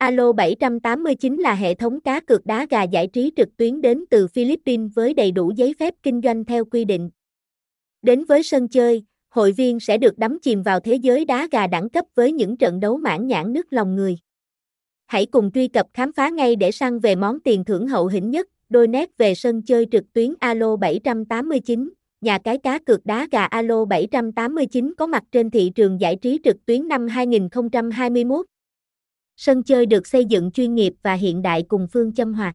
Alo 789 là hệ thống cá cược đá gà giải trí trực tuyến đến từ Philippines với đầy đủ giấy phép kinh doanh theo quy định. Đến với sân chơi, hội viên sẽ được đắm chìm vào thế giới đá gà đẳng cấp với những trận đấu mãn nhãn nức lòng người. Hãy cùng truy cập khám phá ngay để săn về món tiền thưởng hậu hĩnh nhất, đôi nét về sân chơi trực tuyến Alo 789, nhà cái cá cược đá gà Alo 789 có mặt trên thị trường giải trí trực tuyến năm 2021. Sân chơi được xây dựng chuyên nghiệp và hiện đại cùng phương châm hoạt.